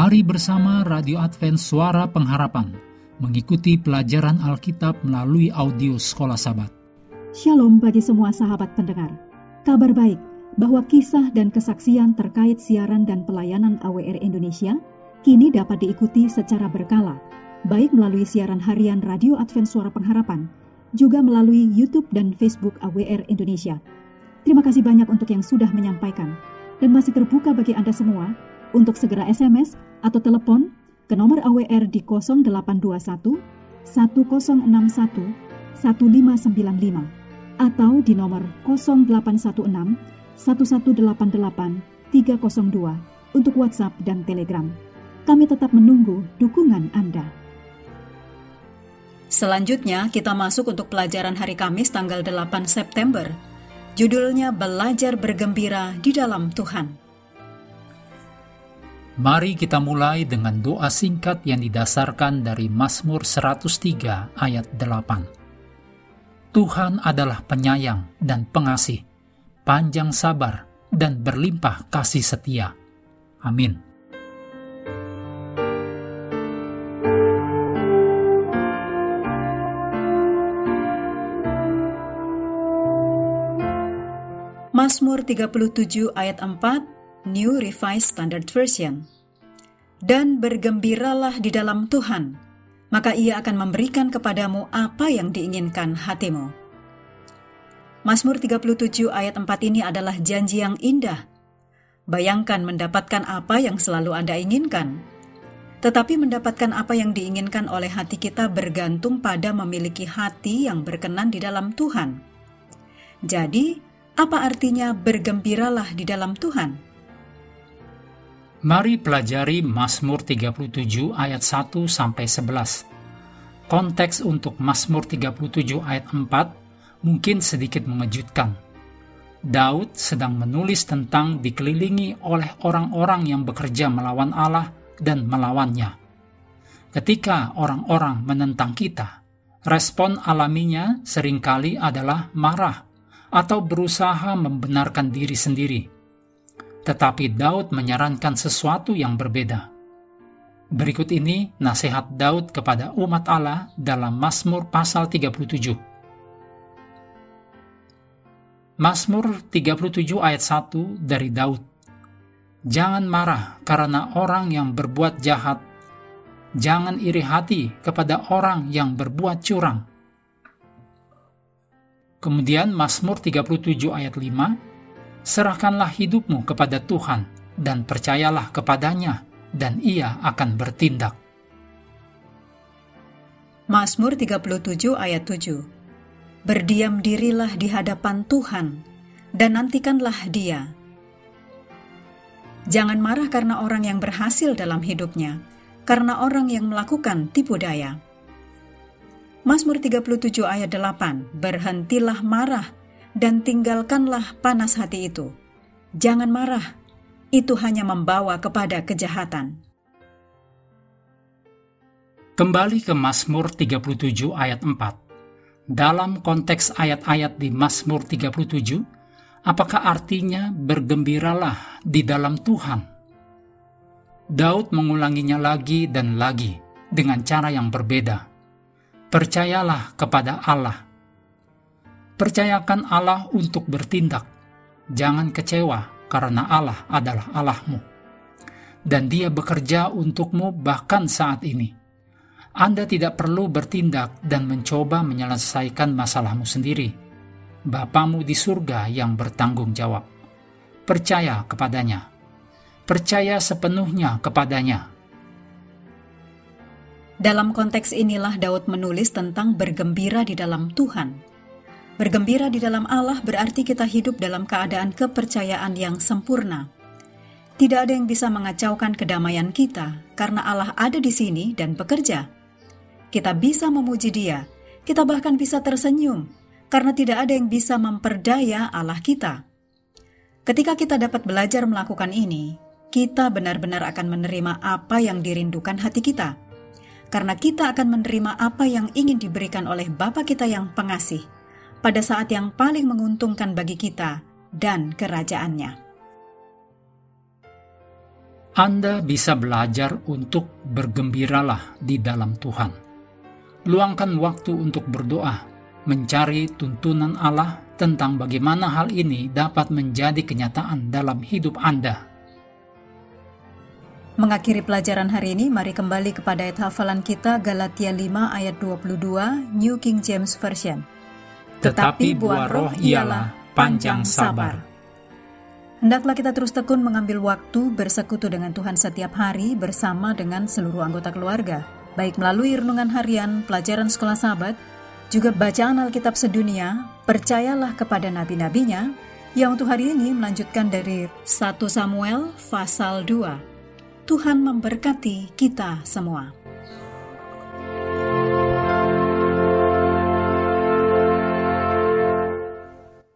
Mari bersama Radio Advent Suara Pengharapan mengikuti pelajaran Alkitab melalui audio Sekolah Sabat. Shalom bagi semua sahabat pendengar. Kabar baik bahwa kisah dan kesaksian terkait siaran dan pelayanan AWR Indonesia kini dapat diikuti secara berkala, baik melalui siaran harian Radio Advent Suara Pengharapan, juga melalui YouTube dan Facebook AWR Indonesia. Terima kasih banyak untuk yang sudah menyampaikan dan masih terbuka bagi Anda semua untuk segera SMS atau telepon ke nomor AWR di 0821 1061 1595 atau di nomor 0816 1188 302 untuk WhatsApp dan Telegram. Kami tetap menunggu dukungan Anda. Selanjutnya kita masuk untuk pelajaran hari Kamis tanggal 8 September. Judulnya Belajar Bergembira di dalam Tuhan. Mari kita mulai dengan doa singkat yang didasarkan dari Mazmur 103 ayat 8. Tuhan adalah penyayang dan pengasih, panjang sabar, dan berlimpah kasih setia. Amin. Mazmur 37 ayat 4 New Revised Standard Version. Dan bergembiralah di dalam Tuhan, maka ia akan memberikan kepadamu apa yang diinginkan hatimu. Mazmur 37 ayat 4 ini adalah janji yang indah. Bayangkan mendapatkan apa yang selalu Anda inginkan. Tetapi mendapatkan apa yang diinginkan oleh hati kita bergantung pada memiliki hati yang berkenan di dalam Tuhan. Jadi, apa artinya bergembiralah di dalam Tuhan? Mari pelajari Mazmur 37 ayat 1 sampai 11. Konteks untuk Mazmur 37 ayat 4 mungkin sedikit mengejutkan. Daud sedang menulis tentang dikelilingi oleh orang-orang yang bekerja melawan Allah dan melawannya. Ketika orang-orang menentang kita, respon alaminya sering kali adalah marah atau berusaha membenarkan diri sendiri tetapi Daud menyarankan sesuatu yang berbeda. Berikut ini nasihat Daud kepada umat Allah dalam Mazmur pasal 37. Mazmur 37 ayat 1 dari Daud. Jangan marah karena orang yang berbuat jahat. Jangan iri hati kepada orang yang berbuat curang. Kemudian Mazmur 37 ayat 5 serahkanlah hidupmu kepada Tuhan dan percayalah kepadanya, dan ia akan bertindak. Mazmur 37 ayat 7 Berdiam dirilah di hadapan Tuhan, dan nantikanlah dia. Jangan marah karena orang yang berhasil dalam hidupnya, karena orang yang melakukan tipu daya. Mazmur 37 ayat 8 Berhentilah marah dan tinggalkanlah panas hati itu. Jangan marah, itu hanya membawa kepada kejahatan. Kembali ke Mazmur 37 ayat 4. Dalam konteks ayat-ayat di Mazmur 37, apakah artinya bergembiralah di dalam Tuhan? Daud mengulanginya lagi dan lagi dengan cara yang berbeda. Percayalah kepada Allah Percayakan Allah untuk bertindak. Jangan kecewa karena Allah adalah Allahmu. Dan dia bekerja untukmu bahkan saat ini. Anda tidak perlu bertindak dan mencoba menyelesaikan masalahmu sendiri. Bapamu di surga yang bertanggung jawab. Percaya kepadanya. Percaya sepenuhnya kepadanya. Dalam konteks inilah Daud menulis tentang bergembira di dalam Tuhan Bergembira di dalam Allah berarti kita hidup dalam keadaan kepercayaan yang sempurna. Tidak ada yang bisa mengacaukan kedamaian kita karena Allah ada di sini dan bekerja. Kita bisa memuji Dia, kita bahkan bisa tersenyum karena tidak ada yang bisa memperdaya Allah kita. Ketika kita dapat belajar melakukan ini, kita benar-benar akan menerima apa yang dirindukan hati kita. Karena kita akan menerima apa yang ingin diberikan oleh Bapa kita yang pengasih pada saat yang paling menguntungkan bagi kita dan kerajaannya. Anda bisa belajar untuk bergembiralah di dalam Tuhan. Luangkan waktu untuk berdoa, mencari tuntunan Allah tentang bagaimana hal ini dapat menjadi kenyataan dalam hidup Anda. Mengakhiri pelajaran hari ini, mari kembali kepada ayat hafalan kita Galatia 5 ayat 22 New King James Version. Tetapi buah roh ialah panjang sabar. Hendaklah kita terus tekun mengambil waktu bersekutu dengan Tuhan setiap hari bersama dengan seluruh anggota keluarga, baik melalui renungan harian, pelajaran sekolah sahabat, juga bacaan Alkitab sedunia, percayalah kepada nabi-nabinya, yang untuk hari ini melanjutkan dari 1 Samuel pasal 2. Tuhan memberkati kita semua.